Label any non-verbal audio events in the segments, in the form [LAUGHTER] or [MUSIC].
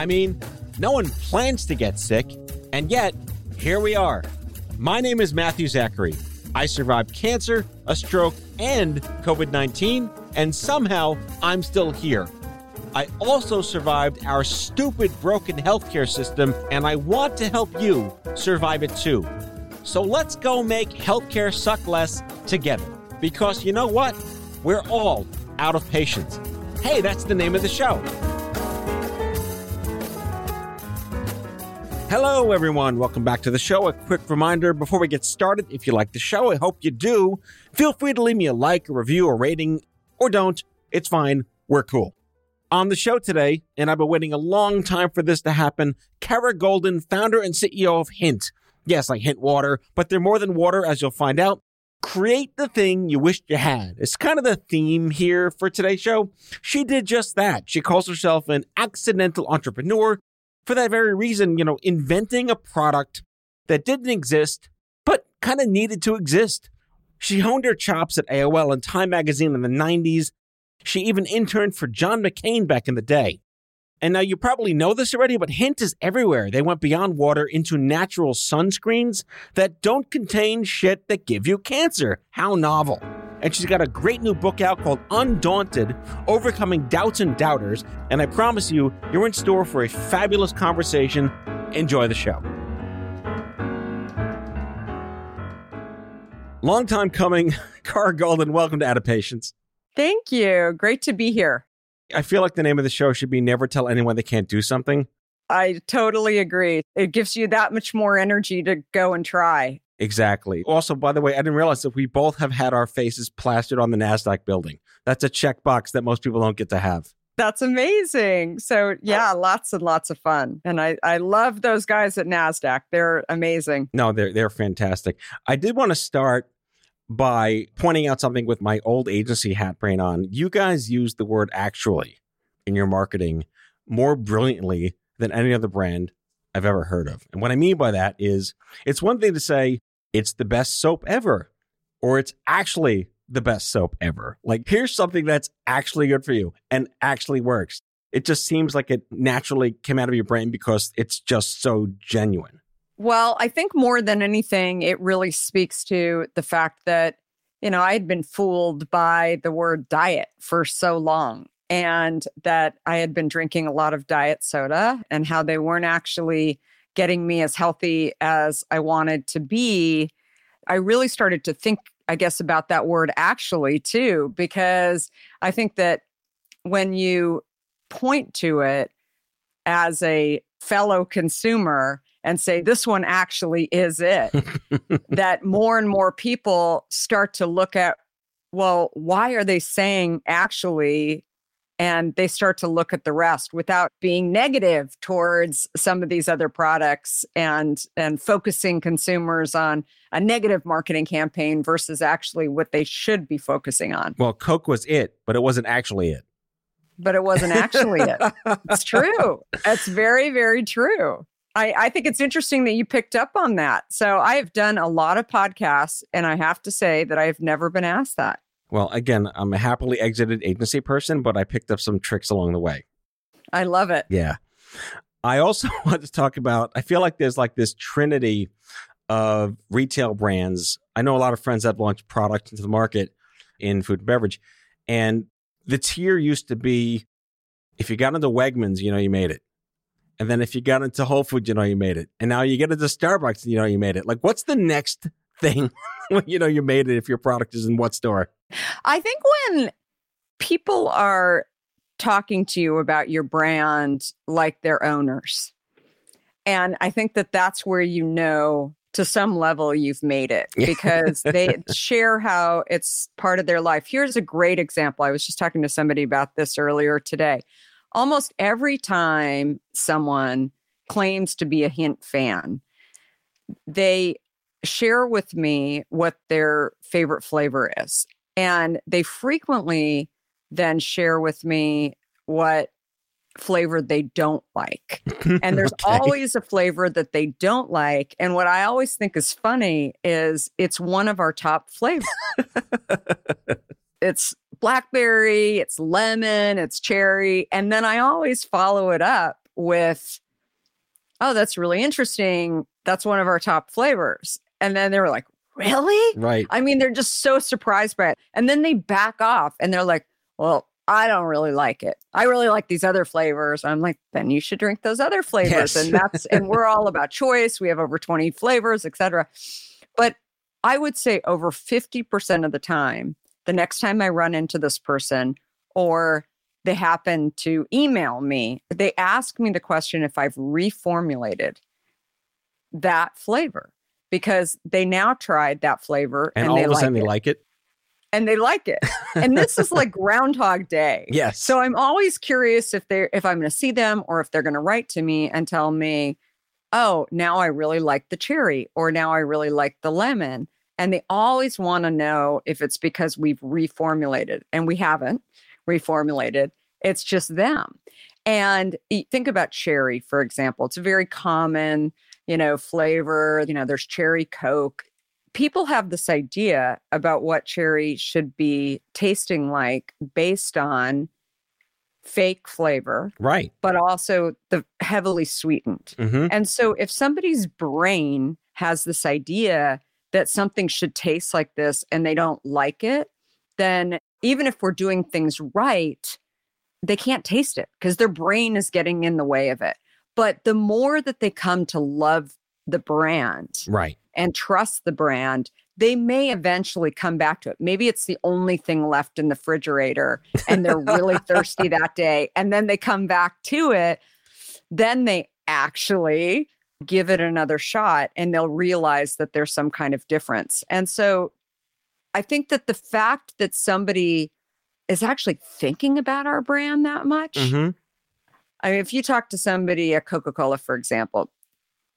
I mean, no one plans to get sick, and yet, here we are. My name is Matthew Zachary. I survived cancer, a stroke, and COVID 19, and somehow I'm still here. I also survived our stupid broken healthcare system, and I want to help you survive it too. So let's go make healthcare suck less together. Because you know what? We're all out of patience. Hey, that's the name of the show. Hello, everyone. Welcome back to the show. A quick reminder before we get started if you like the show, I hope you do. Feel free to leave me a like, a review, a rating, or don't. It's fine. We're cool. On the show today, and I've been waiting a long time for this to happen, Kara Goldin, founder and CEO of Hint. Yes, like Hint Water, but they're more than water, as you'll find out. Create the thing you wished you had. It's kind of the theme here for today's show. She did just that. She calls herself an accidental entrepreneur for that very reason, you know, inventing a product that didn't exist, but kind of needed to exist. She honed her chops at AOL and Time Magazine in the 90s. She even interned for John McCain back in the day. And now you probably know this already, but Hint is everywhere. They went beyond water into natural sunscreens that don't contain shit that give you cancer. How novel. And she's got a great new book out called Undaunted Overcoming Doubts and Doubters. And I promise you, you're in store for a fabulous conversation. Enjoy the show. Long time coming, [LAUGHS] Kara Goldin. Welcome to Out of Patience. Thank you. Great to be here. I feel like the name of the show should be Never Tell Anyone They Can't Do Something. I totally agree. It gives you that much more energy to go and try. Exactly. Also, by the way, I didn't realize that we both have had our faces plastered on the NASDAQ building. That's a checkbox that most people don't get to have. That's amazing. So, yeah, lots and lots of fun. And I, I love those guys at NASDAQ. They're amazing. No, they're, they're fantastic. I did want to start by pointing out something with my old agency hat brain on. You guys use the word actually in your marketing more brilliantly than any other brand I've ever heard of. And what I mean by that is it's one thing to say it's the best soap ever, or it's actually the best soap ever. Like, here's something that's actually good for you and actually works. It just seems like it naturally came out of your brain because it's just so genuine. Well, I think more than anything, it really speaks to the fact that, you know, I had been fooled by the word diet for so long and that I had been drinking a lot of diet soda and how they weren't actually getting me as healthy as I wanted to be. I really started to think, I guess, about that word actually too, because I think that when you point to it as a fellow consumer, and say, this one actually is it, [LAUGHS] that more and more people start to look at, well, why are they saying actually? And they start to look at the rest without being negative towards some of these other products and and focusing consumers on a negative marketing campaign versus actually what they should be focusing on. Well, Coke was it, but it wasn't actually it. But it wasn't actually it. [LAUGHS] It's true. It's very, very true. I, I think it's interesting that you picked up on that. So I have done a lot of podcasts, and I have to say that I've never been asked that. Well, again, I'm a happily exited agency person, but I picked up some tricks along the way. I love it. Yeah. I also [LAUGHS] want to talk about, I feel like there's like this trinity of retail brands. I know a lot of friends that launched product into the market in food and beverage. And the tier used to be if you got into Wegmans, you know, you made it. And then if you got into Whole Foods, you know you made it. And now you get into Starbucks, you know you made it. Like, what's the next [LAUGHS] thing [LAUGHS] when you know you made it if your product is in what store? I think when people are talking to you about your brand like their owners, and I think that that's where you know to some level you've made it because [LAUGHS] they share how it's part of their life. Here's a great example. I was just talking to somebody about this earlier today. Almost every time someone claims to be a hint fan, they share with me what their favorite flavor is. And they frequently then share with me what flavor they don't like. [LAUGHS] And there's Okay. always a flavor that they don't like. And what I always think is funny is it's one of our top flavors. [LAUGHS] it's blackberry, it's lemon, it's cherry. And then I always follow it up with, oh, that's really interesting. That's one of our top flavors. And then they were like, really? Right. I mean, they're just so surprised by it. And then they back off and they're like, well, I don't really like it. I really like these other flavors. I'm like, then you should drink those other flavors. Yes. And that's, and we're all about choice. We have over 20 flavors, et cetera. But I would say over 50% of the time, the next time I run into this person or they happen to email me, they ask me the question if I've reformulated that flavor because they now tried that flavor And, and, all they of a like sudden it. they like it. and they like it. And this is like [LAUGHS] Groundhog Day. Yes. So I'm always curious if they're if I'm going to see them or if they're going to write to me and tell me, "Oh, now I really like the cherry," or "Now I really like the lemon." And they always want to know if it's because we've reformulated, and we haven't reformulated. It's just them. And think about cherry, for example. It's a very common, you know, flavor. You know, there's cherry Coke people have this idea about what cherry should be tasting like based on fake flavor, right. but also the heavily sweetened. hmm And so if somebody's brain has this idea that something should taste like this and they don't like it, then even if we're doing things right, they can't taste it because their brain is getting in the way of it. But the more that they come to love the brand, Right. and trust the brand, they may eventually come back to it. Maybe it's the only thing left in the refrigerator and they're really [LAUGHS] thirsty that day. And then they come back to it. Then they actually give it another shot and they'll realize that there's some kind of difference. And so I think that the fact that somebody is actually thinking about our brand that much. hmm I mean, if you talk to somebody at Coca Cola, for example,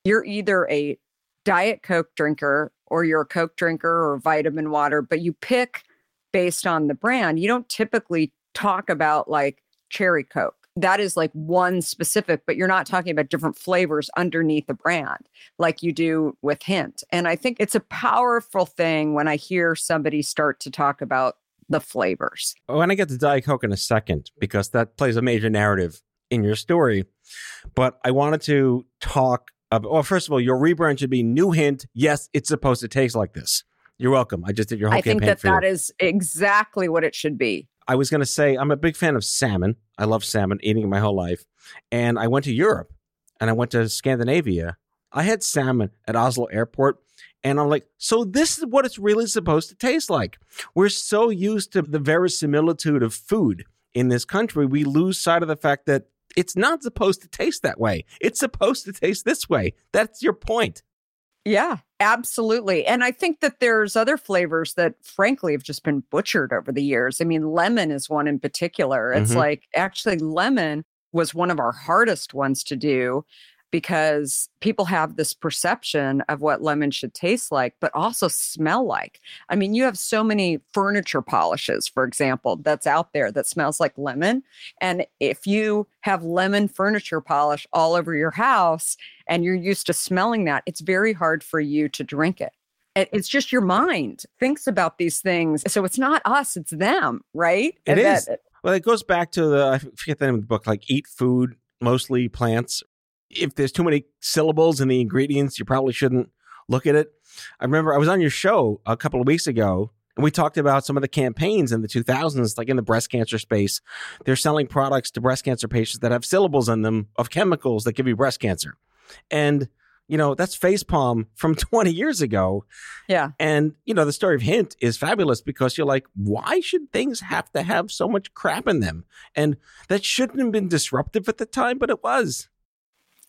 you're either a Diet Coke drinker or you're a Coke drinker or vitamin water, but you pick based on the brand. You don't typically talk about like cherry Coke. That is like one specific, but you're not talking about different flavors underneath the brand like you do with Hint. And I think it's a powerful thing when I hear somebody start to talk about the flavors. Oh, when I get to Diet Coke in a second, because that plays a major narrative in your story. But I wanted to talk about, well, first of all, your rebrand should be New Hint. Yes, it's supposed to taste like this. You're welcome. I just did your whole I think campaign that for you. that is exactly what it should be. I was going to say I'm a big fan of salmon. I love salmon, eating it my whole life. And I went to Europe and I went to Scandinavia. I had salmon at Oslo Airport. And I'm like, so this is what it's really supposed to taste like. We're so used to the verisimilitude of food in this country, we lose sight of the fact that it's not supposed to taste that way. It's supposed to taste this way. That's your point. Yeah, absolutely. And I think that there's other flavors that frankly have just been butchered over the years. I mean, lemon is one in particular. It's Mhm. like actually lemon was one of our hardest ones to do because people have this perception of what lemon should taste like, but also smell like. I mean, you have so many furniture polishes, for example, that's out there that smells like lemon. And if you have lemon furniture polish all over your house and you're used to smelling that, it's very hard for you to drink it. It- It's just your mind thinks about these things. So it's not us, it's them, right? It is. Well, it goes back to the I forget the name of the book, like eat food, mostly plants. If there's too many syllables in the ingredients, you probably shouldn't look at it. I remember I was on your show a couple of weeks ago and we talked about some of the campaigns in the 2000s, like in the breast cancer space. They're selling products to breast cancer patients that have syllables in them of chemicals that give you breast cancer. And, you know, that's facepalm from [LAUGHS] 20 years ago. Yeah. And, you know, the story of Hint is fabulous because you're like, why should things have to have so much crap in them? And that shouldn't have been disruptive at the time, but it was.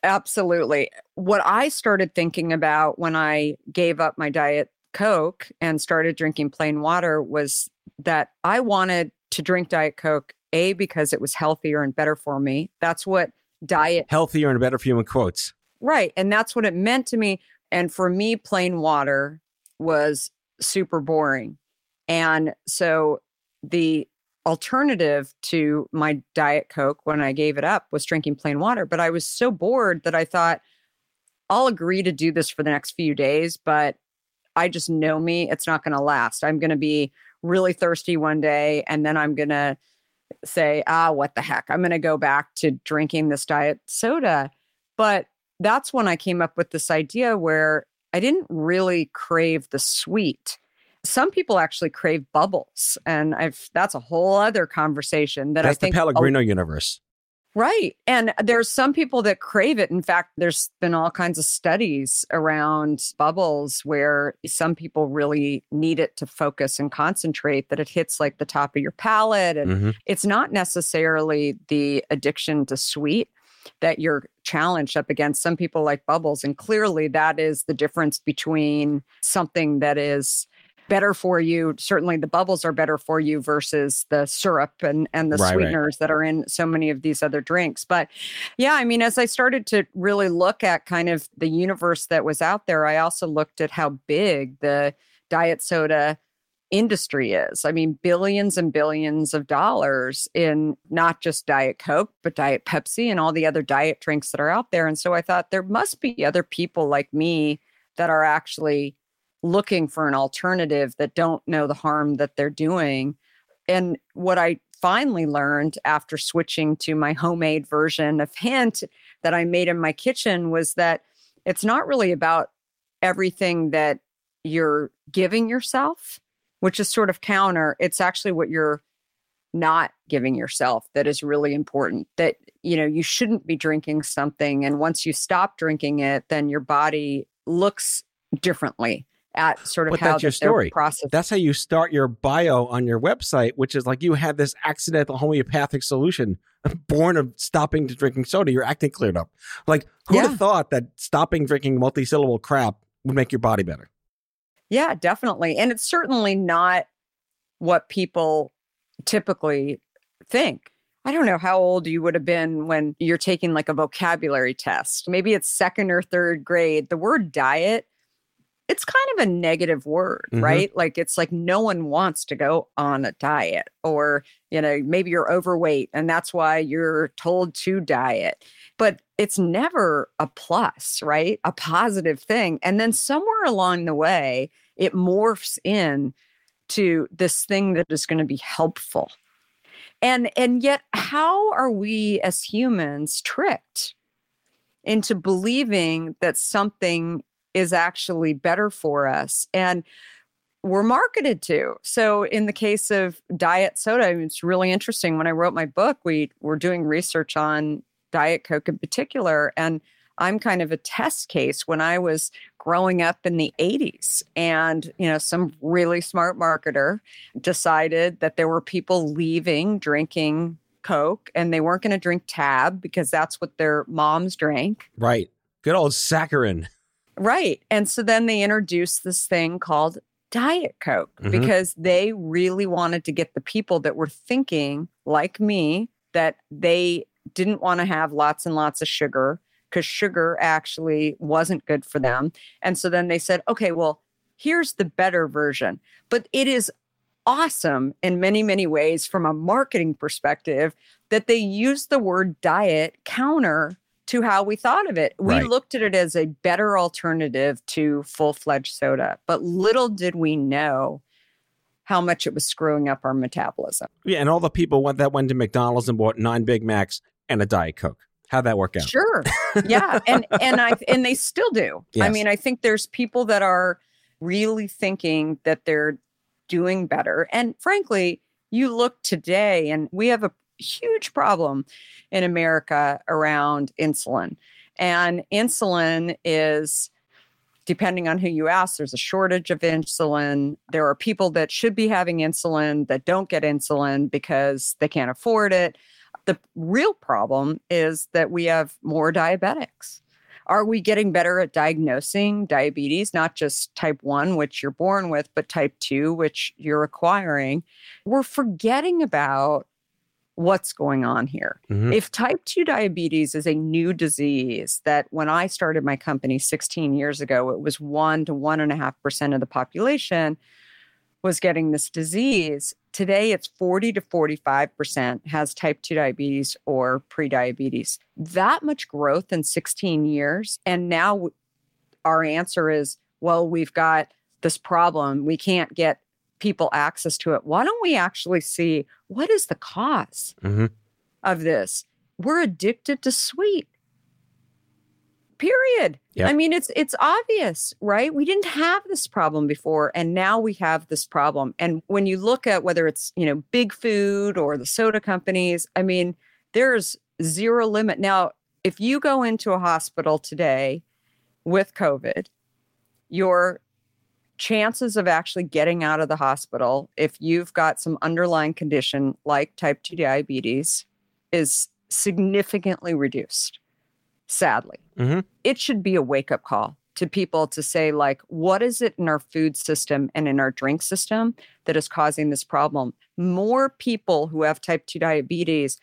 Absolutely. What I started thinking about when I gave up my diet Coke and started drinking plain water was that I wanted to drink Diet Coke, A, because it was healthier and better for me. That's what diet. Healthier and better for you in quotes. Right. And that's what it meant to me. And for me, plain water was super boring. And so the alternative to my Diet Coke when I gave it up was drinking plain water. But I was so bored that I thought, I'll agree to do this for the next few days, but I just know me, it's not going to last. I'm going to be really thirsty one day and then I'm going to say, ah, what the heck? I'm going to go back to drinking this diet soda. But that's when I came up with this idea where I didn't really crave the sweet. Some people actually crave bubbles, and I've that's a whole other conversation that That's I think the Pellegrino universe. Right. And there's some people that crave it. In fact, there's been all kinds of studies around bubbles where some people really need it to focus and concentrate, that it hits like the top of your palate. And Mhm. it's not necessarily the addiction to sweet that you're challenged up against. Some people like bubbles. And clearly, that is the difference between something that is better for you. Certainly the bubbles are better for you versus the syrup and and the Right, right. sweeteners that are in so many of these other drinks. But yeah i mean as i started to really look at kind of the universe that was out there i also looked at how big the diet soda industry is. I mean billions and billions of dollars in not just diet coke but diet pepsi and all the other diet drinks that are out there. And so i thought there must be other people like me that are actually looking for an alternative that don't know the harm that they're doing. And what I finally learned after switching to my homemade version of Hint that I made in my kitchen was that it's not really about everything that you're giving yourself, which is sort of counter. It's actually what you're not giving yourself that is really important that you know you shouldn't be drinking something and once you stop drinking it then your body looks differently at sort of But how that's your story. processed. That's how you start your bio on your website, which is like you had this accidental homeopathic solution [LAUGHS] born of stopping to drinking soda. Your acne cleared up. Like, who'd Yeah. have thought that stopping drinking multi-syllable crap would make your body better? Yeah, definitely. And it's certainly not what people typically think. I don't know how old you would have been when you're taking like a vocabulary test. Maybe it's second or third grade. The word diet, it's kind of a negative word, Mhm. right? Like it's like no one wants to go on a diet or, you know, maybe you're overweight and that's why you're told to diet. But it's never a plus, right? A positive thing. And then somewhere along the way, it morphs in to this thing that is going to be helpful. And and yet how are we as humans tricked into believing that something is actually better for us and we're marketed to. So in the case of diet soda, I mean, it's really interesting. When I wrote my book, we were doing research on Diet Coke in particular. And I'm kind of a test case when I was growing up in the 80s. And, you know, some really smart marketer decided that there were people leaving drinking Coke and they weren't going to drink Tab because that's what their moms drank. Right. Good old saccharin. Right. And so then they introduced this thing called Diet Coke Mhm. because they really wanted to get the people that were thinking, like me, that they didn't want to have lots and lots of sugar because sugar actually wasn't good for them. And so then they said, okay, well, here's the better version. But it is awesome in many, many ways from a marketing perspective that they use the word diet counter to how we thought of it. We Right. looked at it as a better alternative to full fledged soda, but little did we know how much it was screwing up our metabolism. Yeah, and all the people went that went to McDonald's and bought nine Big Macs and a Diet Coke. How'd that work out? Sure. Yeah. And and I and they still do. I mean, I think there's people that are really thinking that they're doing better. And frankly, you look today and we have a huge problem in America around insulin. And insulin is depending on who you ask, there's a shortage of insulin. There are people that should be having insulin that don't get insulin because they can't afford it. The real problem is that we have more diabetics. Are we getting better at diagnosing diabetes, not just type 1, which you're born with, but type 2, which you're acquiring? We're forgetting about what's going on here. Mhm. If type 2 diabetes is a new disease that when I started my company 16 years ago, it was 1 to 1.5% of the population was getting this disease. Today, it's 40 to 45% has type 2 diabetes or prediabetes. That much growth in 16 years. And now our answer is well, we've got this problem. We can't get people access to it. Why don't we actually see what is the cause Mhm. of this? We're addicted to sweet. Period. Yep. I mean, it's it's obvious, right? We didn't have this problem before, and now we have this problem. And when you look at whether it's you know big food or the soda companies, I mean, there's zero limit. Now, if you go into a hospital today with COVID, your chances of actually getting out of the hospital if you've got some underlying condition like type 2 diabetes is significantly reduced sadly. Mhm. it should be a wake up call to people to say like what is it in our food system and in our drink system that is causing this problem? More people who have type 2 diabetes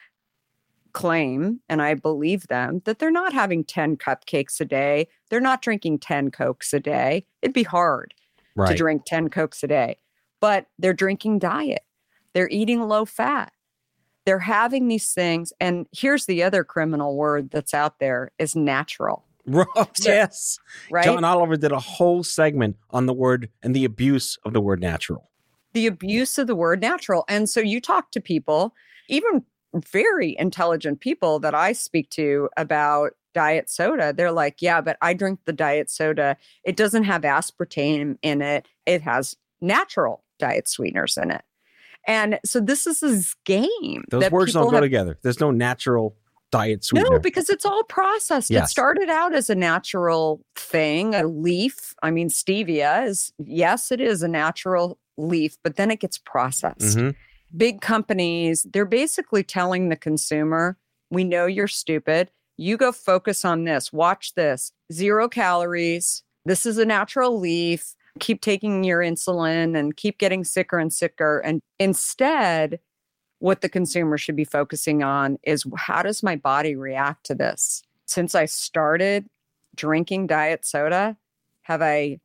claim and i believe them that they're not having 10 cupcakes a day. They're not drinking 10 cokes a day. It'd be hard to drink 10 cokes a day but they're drinking diet they're eating low fat they're having these things and here's the other criminal word that's out there is natural [LAUGHS] [LAUGHS] yes. right John Oliver did a whole segment on the word and the abuse of the word natural. the abuse of the word natural. And so you talk to people, even very intelligent people that I speak to about diet soda, they're like, yeah, but I drink the diet soda. It doesn't have aspartame in it, it has natural diet sweeteners in it. And so this is this game. Those that words don't go have- together. There's no natural diet sweetener. No, because it's all processed. It started out as a natural thing, a leaf. I mean, stevia is, yes, it is a natural leaf, but then it gets processed. Mhm. Big companies, they're basically telling the consumer, we know you're stupid. You go focus on this, watch this. Zero calories. This is a natural leaf. Keep taking your insulin and keep getting sicker and sicker. And instead, what the consumer should be focusing on is how does my body react to this? Since I started drinking diet soda, have I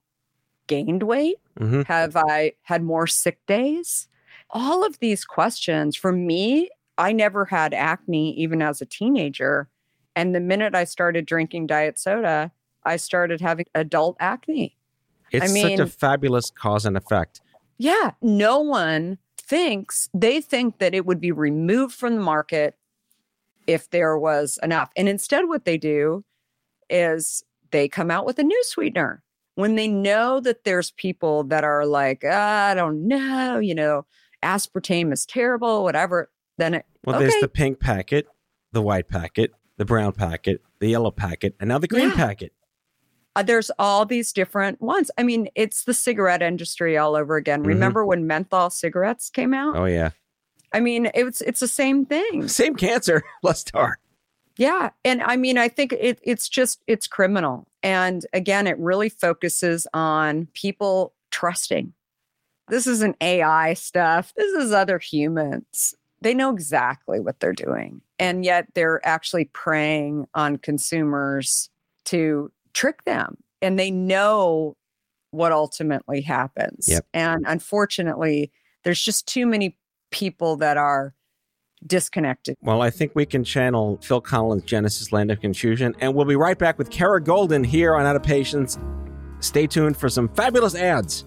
gained weight? Mhm. Have I had more sick days? All of these questions for me, I never had acne even as a teenager. And the minute I started drinking diet soda, I started having adult acne. It's such a fabulous cause and effect. Yeah, no one thinks they think that it would be removed from the market if there was enough. And instead, what they do is they come out with a new sweetener when they know that there's people that are like, "Ah, I don't know, you know, aspartame is terrible, whatever. Then it, Well, okay, there's the pink packet, the white packet, the brown packet, the yellow packet, and now the green Yeah. packet. Uh, there's all these different ones. I mean, it's the cigarette industry all over again. Mhm. Remember when menthol cigarettes came out? Oh yeah, I mean, it's it's the same thing. same cancer. [LAUGHS] less tar. Yeah. And I mean, I think it, it's just, it's criminal. And again, it really focuses on people trusting. This isn't AI stuff. This is other humans. They know exactly what they're doing. And yet they're actually preying on consumers to trick them. And they know what ultimately happens. Yep. And unfortunately, there's just too many people that are disconnected. Well, I think we can channel Phil Collins' Genesis Land of Confusion, and we'll be right back with Kara Goldin here on Out of Patience. Stay tuned for some fabulous ads.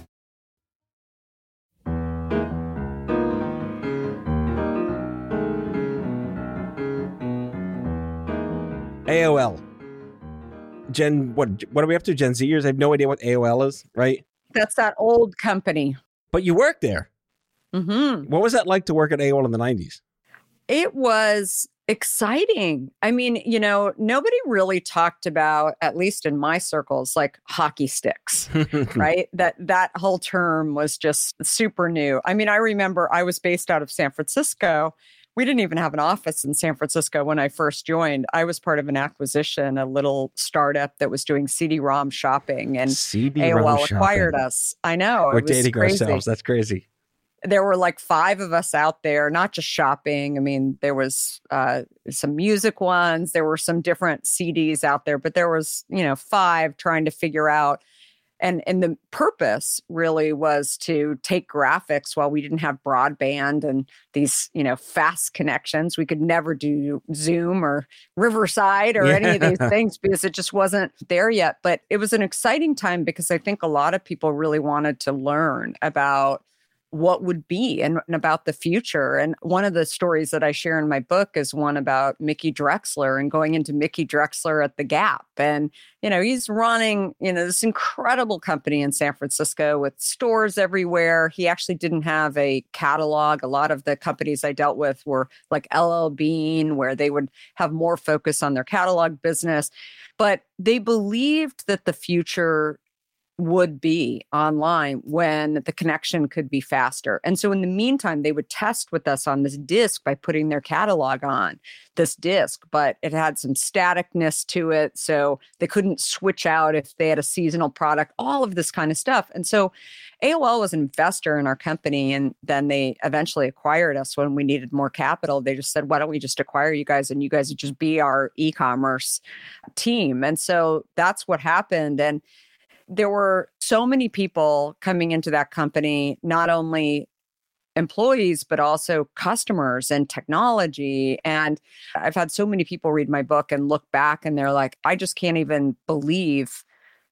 AOL. Gen, what what are we up to? Gen Zers? I have no idea what AOL is, right? That's that old company. But you worked there. Mm-hmm. What was that like to work at AOL in the 90s? It was exciting. I mean, you know, nobody really talked about, at least in my circles, like hockey sticks, [LAUGHS] right? That that whole term was just super new. I mean, I remember I was based out of San Francisco. We didn't even have an office in San Francisco when I first joined. I was part of an acquisition, a little startup that was doing CD-ROM shopping, and CD-ROM AOL shopping. acquired us. I know. We're it was dating crazy ourselves. That's crazy. there were like five of us out there, not just shopping. I mean, there was uh, some music ones, there were some different CDs out there, but there was, you know, five trying to figure out. And and the purpose really was to take graphics while we didn't have broadband and these, you know, fast connections. We could never do Zoom or Riverside or any of these [LAUGHS] things because it just wasn't there yet. But it was an exciting time because I think a lot of people really wanted to learn about what would be and, and about the future. And one of the stories that I share in my book is one about Mickey Drexler and going into Mickey Drexler at the Gap. And, you know, he's running, you know, this incredible company in San Francisco with stores everywhere. He actually didn't have a catalog. A lot of the companies I dealt with were like LL Bean, where they would have more focus on their catalog business. But they believed that the future would be online when the connection could be faster. And so in the meantime, they would test with us on this disk by putting their catalog on this disk, but it had some staticness to it. So they couldn't switch out if they had a seasonal product, all of this kind of stuff. And so AOL was an investor in our company. And then they eventually acquired us when we needed more capital. They just said, why don't we just acquire you guys and you guys would just be our e commerce team? And so that's what happened. And there were so many people coming into that company, not only employees, but also customers and technology. And I've had so many people read my book and look back and they're like, I just can't even believe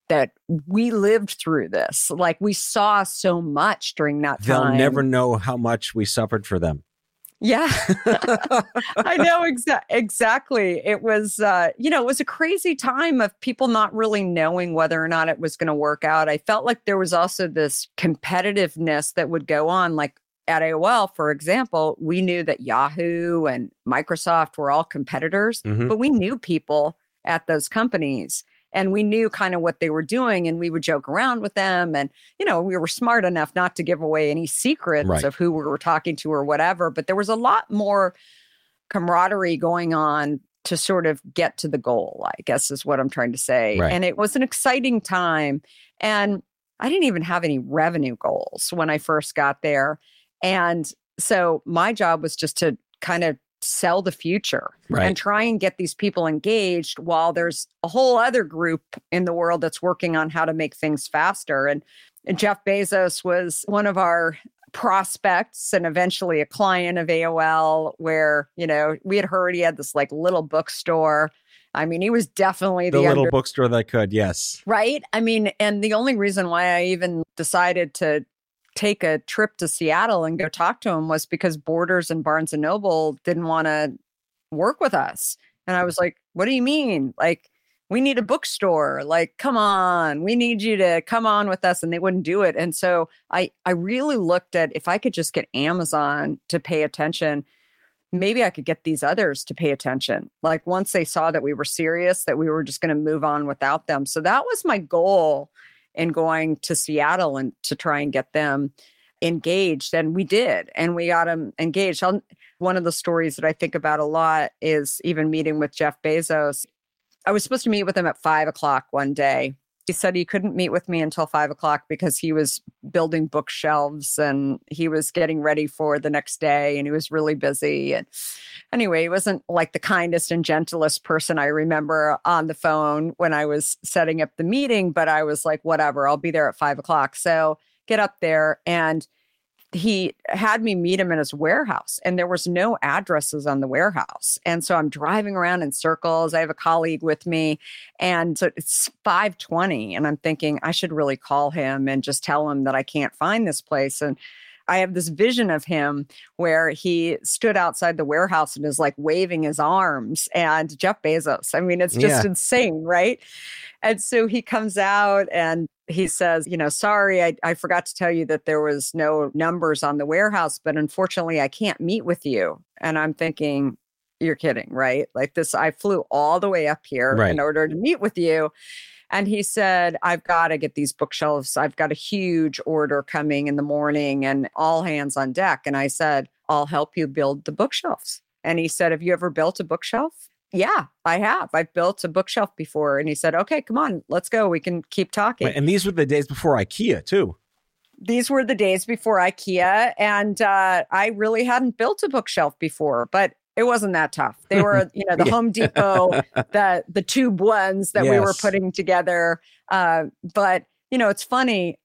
that we lived through this. Like we saw so much during that time. They'll never know how much we suffered for them. Yeah. [LAUGHS] I know exa- exactly. It was, uh, you know, it was a crazy time of people not really knowing whether or not it was going to work out. I felt like there was also this competitiveness that would go on. Like at AOL, for example, we knew that Yahoo and Microsoft were all competitors, Mhm. but we knew people at those companies and we knew kind of what they were doing and we would joke around with them and you know we were smart enough not to give away any secrets Right. of who we were talking to or whatever but there was a lot more camaraderie going on to sort of get to the goal i guess is what i'm trying to say Right. and it was an exciting time and i didn't even have any revenue goals when i first got there and so my job was just to kind of sell the future Right. and try and get these people engaged while there's a whole other group in the world that's working on how to make things faster. And, and Jeff Bezos was one of our prospects and eventually a client of AOL, where, you know, we had heard he had this like little bookstore. I mean, he was definitely The the, little under- bookstore that could, yes. Right. I mean, and the only reason why I even decided to take a trip to Seattle and go talk to him was because Borders and Barnes and Noble didn't want to work with us. And I was like, what do you mean? Like, we need a bookstore. Like, come on, we need you to come on with us. And they wouldn't do it. And so I, I really looked at if I could just get Amazon to pay attention, maybe I could get these others to pay attention. Like once they saw that we were serious, that we were just going to move on without them. So that was my goal in going to Seattle and to try and get them engaged. And we did, and we got them engaged. I'll, one of the stories that I think about a lot is even meeting with Jeff Bezos. I was supposed to meet with him at five o'clock one day. He said he couldn't meet with me until five o'clock because he was building bookshelves and he was getting ready for the next day and he was really busy. And anyway, he wasn't like the kindest and gentlest person I remember on the phone when I was setting up the meeting, but I was like, whatever, I'll be there at five o'clock. So get up there and he had me meet him in his warehouse and there was no addresses on the warehouse and so i'm driving around in circles i have a colleague with me and so it's 520 and i'm thinking i should really call him and just tell him that i can't find this place and I have this vision of him where he stood outside the warehouse and is like waving his arms and Jeff Bezos. I mean, it's just yeah. insane, right? And so he comes out and he says, you know, sorry, I, I forgot to tell you that there was no numbers on the warehouse, but unfortunately, I can't meet with you. And I'm thinking, you're kidding, right? Like this, I flew all the way up here right. in order to meet with you. And he said, I've got to get these bookshelves. I've got a huge order coming in the morning and all hands on deck. And I said, I'll help you build the bookshelves. And he said, Have you ever built a bookshelf? Yeah, I have. I've built a bookshelf before. And he said, Okay, come on, let's go. We can keep talking. And these were the days before IKEA, too. These were the days before IKEA. And uh, I really hadn't built a bookshelf before, but it wasn't that tough. They [LAUGHS] were, you know, the yeah. Home Depot, [LAUGHS] the the tube ones that yes. we were putting together. Uh, but you know, it's funny.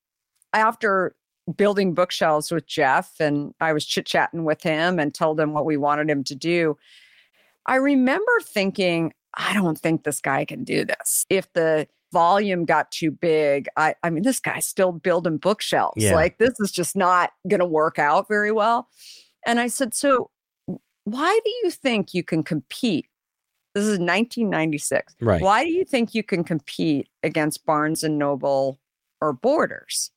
After building bookshelves with Jeff, and I was chit chatting with him and told him what we wanted him to do. I remember thinking, I don't think this guy can do this. If the volume got too big, I, I mean, this guy's still building bookshelves. Yeah. Like, this is just not going to work out very well. And I said, So, why do you think you can compete? This is 1996. Right. Why do you think you can compete against Barnes and Noble or Borders?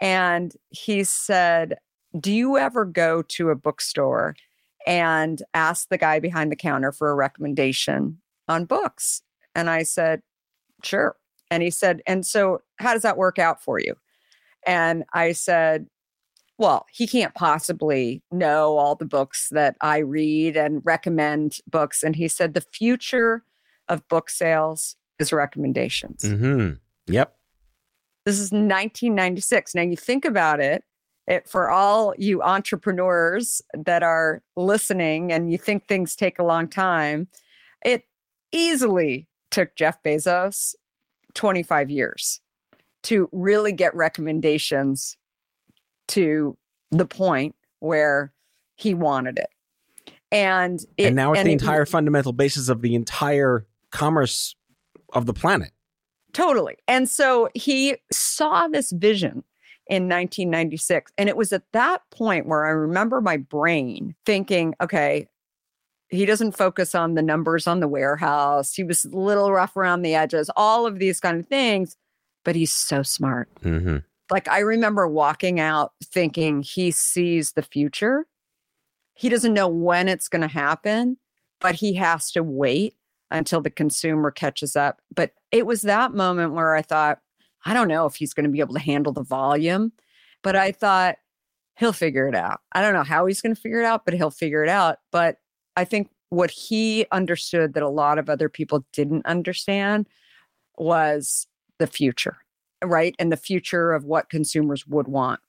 And he said, Do you ever go to a bookstore and asked the guy behind the counter for a recommendation on books? And I said, Sure. And he said, And so how does that work out for you? And I said, well, he can't possibly know all the books that I read and recommend books. And he said the future of book sales is recommendations. Mm-hmm. Yep. This is 1996. Now you think about it, it, for all you entrepreneurs that are listening and you think things take a long time, it easily took Jeff Bezos 25 years to really get recommendations to the point where he wanted it. And it, and now it's and the it, entire fundamental basis of the entire commerce of the planet. Totally. And so he saw this vision in 1996. And it was at that point where I remember my brain thinking, okay, he doesn't focus on the numbers on the warehouse. He was a little rough around the edges, all of these kind of things, but he's so smart. Mm-hmm. Like I remember walking out thinking he sees the future. He doesn't know when it's going to happen, but he has to wait until the consumer catches up. But it was that moment where I thought, I don't know if he's going to be able to handle the volume, but I thought he'll figure it out. I don't know how he's going to figure it out, but he'll figure it out. But I think what he understood that a lot of other people didn't understand was the future right? And the future of what consumers would want.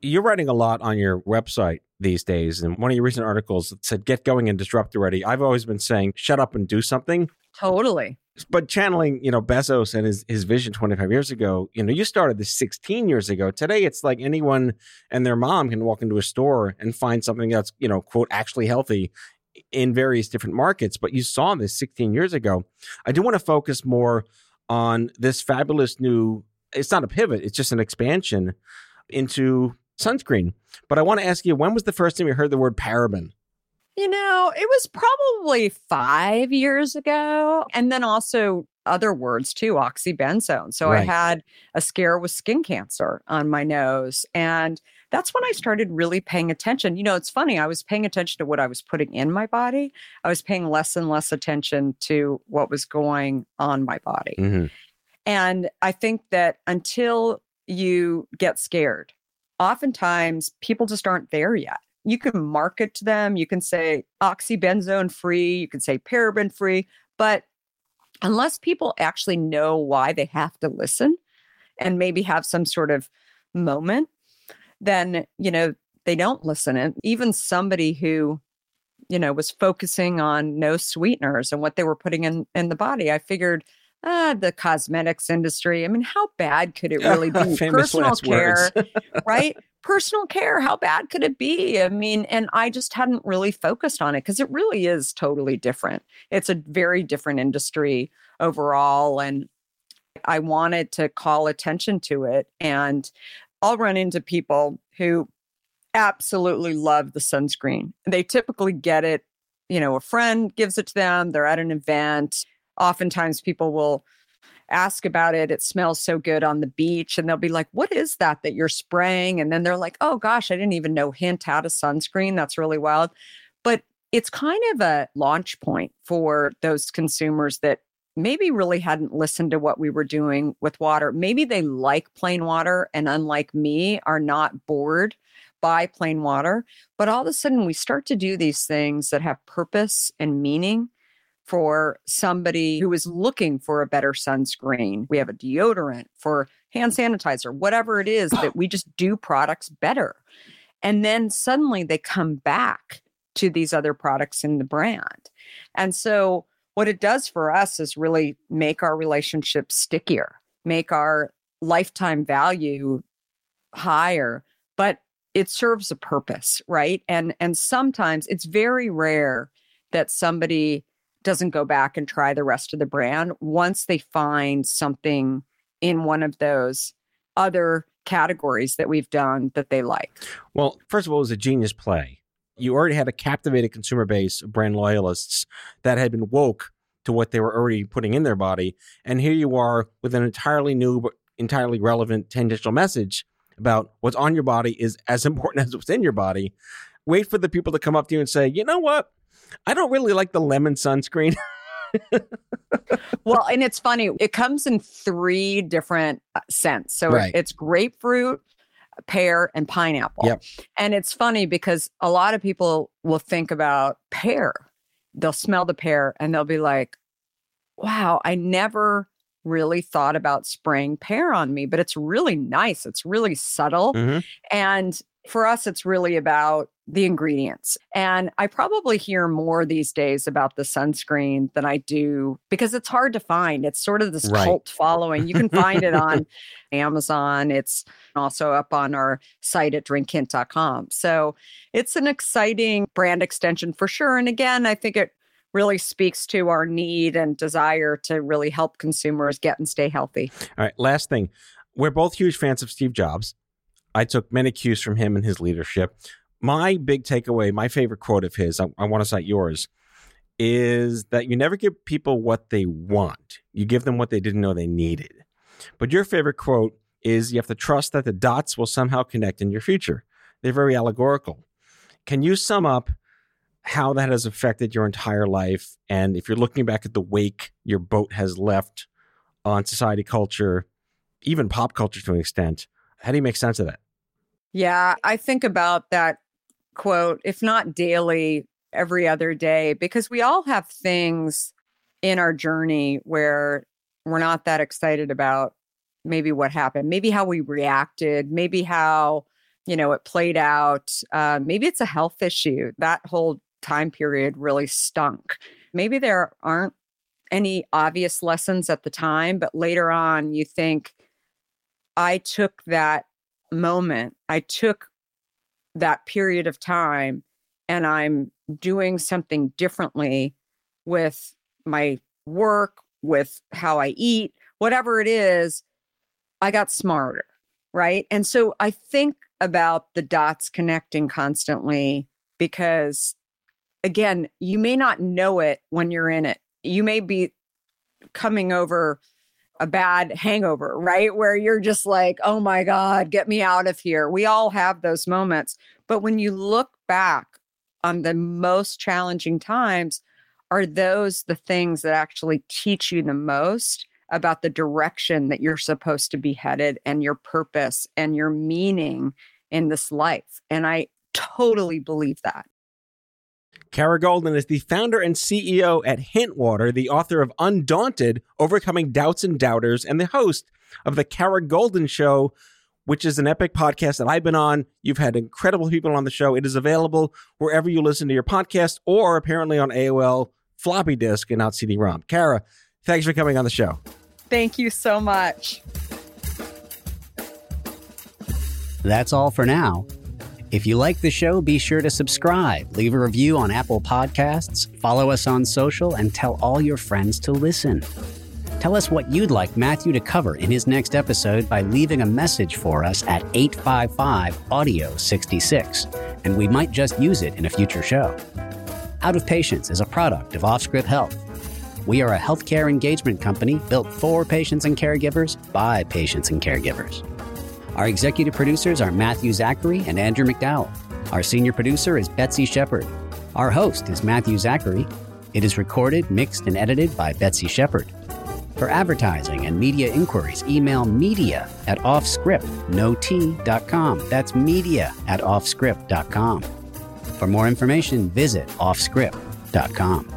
You're writing a lot on your website these days. And one of your recent articles said, get going and disrupt already. I've always been saying, shut up and do something. Totally. But channeling, you know, Bezos and his, his vision 25 years ago, you know, you started this 16 years ago. Today, it's like anyone and their mom can walk into a store and find something that's, you know, quote, actually healthy in various different markets. But you saw this 16 years ago. I do want to focus more on this fabulous new it's not a pivot, it's just an expansion into sunscreen. But I want to ask you, when was the first time you heard the word paraben? You know, it was probably five years ago. And then also other words too, oxybenzone. So Right. I had a scare with skin cancer on my nose. And that's when I started really paying attention. You know, it's funny, I was paying attention to what I was putting in my body. I was paying less and less attention to what was going on my body. Mhm. And I think that until you get scared, oftentimes people just aren't there yet. You can market to them, you can say oxybenzone free, you can say paraben free, but unless people actually know why they have to listen and maybe have some sort of moment, then, you know, they don't listen. And even somebody who, you know, was focusing on no sweeteners and what they were putting in in the body, I figured, ah, the cosmetics industry. I mean, how bad could it really [LAUGHS] be? Personal care, [LAUGHS] right? Personal care, how bad could it be? I mean, and I just hadn't really focused on it because it really is totally different. It's a very different industry overall. And I wanted to call attention to it. And I'll run into people who absolutely love the sunscreen. They typically get it, you know, a friend gives it to them, they're at an event. Oftentimes people will ask about it. It smells so good on the beach. And they'll be like, What is that that you're spraying? And then they're like, Oh gosh, I didn't even know hint had a sunscreen. That's really wild. But it's kind of a launch point for those consumers that maybe really hadn't listened to what we were doing with water. Maybe they like plain water and, unlike me, are not bored by plain water. But all of a sudden, we start to do these things that have purpose and meaning for somebody who is looking for a better sunscreen. We have a deodorant for hand sanitizer, whatever it is oh. that we just do products better. And then suddenly they come back to these other products in the brand. And so, what it does for us is really make our relationship stickier, make our lifetime value higher, but it serves a purpose, right? And and sometimes it's very rare that somebody doesn't go back and try the rest of the brand once they find something in one of those other categories that we've done that they like. Well, first of all, it was a genius play. You already had a captivated consumer base of brand loyalists that had been woke to what they were already putting in their body. And here you are with an entirely new, but entirely relevant tangential message about what's on your body is as [LAUGHS] important as what's in your body. Wait for the people to come up to you and say, you know what? I don't really like the lemon sunscreen. [LAUGHS] well, and it's funny, it comes in three different uh, scents. So Right. it's grapefruit, pear, and pineapple. Yep. And it's funny because a lot of people will think about pear. They'll smell the pear and they'll be like, wow, I never really thought about spraying pear on me, but it's really nice. It's really subtle. Mhm. And for us, it's really about the ingredients. And I probably hear more these days about the sunscreen than I do because it's hard to find. It's sort of this Right. cult following. You can find it [LAUGHS] on Amazon. It's also up on our site at drinkhint.com. So it's an exciting brand extension for sure. And again, I think it really speaks to our need and desire to really help consumers get and stay healthy. All right, last thing. We're both huge fans of Steve Jobs. I took many cues from him and his leadership. My big takeaway, my favorite quote of his, I, I want to cite yours, is that you never give people what they want. You give them what they didn't know they needed. But your favorite quote is you have to trust that the dots will somehow connect in your future. They're very allegorical. Can you sum up how that has affected your entire life? And if you're looking back at the wake your boat has left on society culture, even pop culture to an extent, how do you make sense of that? Yeah, I think about that quote, if not daily, every other day, because we all have things in our journey where we're not that excited about maybe what happened, maybe how we reacted, maybe how, you know, it played out. Uh, maybe it's a health issue. That whole time period really stunk. Maybe there aren't any obvious lessons at the time, but later on, you think, I took that moment, I took that period of time, and I'm doing something differently with my work, with how I eat, whatever it is, I got smarter. Right. And so I think about the dots connecting constantly because, again, you may not know it when you're in it. You may be coming over a bad hangover, right? Where you're just like, oh my God, get me out of here. We all have those moments. But when you look back on the most challenging times, are those the things that actually teach you the most about the direction that you're supposed to be headed and your purpose and your meaning in this life? And I totally believe that. Kara Goldin is the founder and CEO at Hintwater, the author of Undaunted, Overcoming Doubts and Doubters, and the host of The Kara Goldin Show, which is an epic podcast that I've been on. You've had incredible people on the show. It is available wherever you listen to your podcast or apparently on AOL floppy disk and not CD ROM. Kara, thanks for coming on the show. Thank you so much. That's all for now. If you like the show, be sure to subscribe, leave a review on Apple Podcasts, follow us on social, and tell all your friends to listen. Tell us what you'd like Matthew to cover in his next episode by leaving a message for us at 855 Audio 66, and we might just use it in a future show. Out of Patients is a product of OffScrip Health. We are a healthcare engagement company built for patients and caregivers by patients and caregivers. Our executive producers are Matthew Zachary and Andrew McDowell. Our senior producer is Betsy Shepard. Our host is Matthew Zachary. It is recorded, mixed, and edited by Betsy Shepard. For advertising and media inquiries, email media at offscrip.com. That's media at offscrip.com. For more information, visit offscrip.com.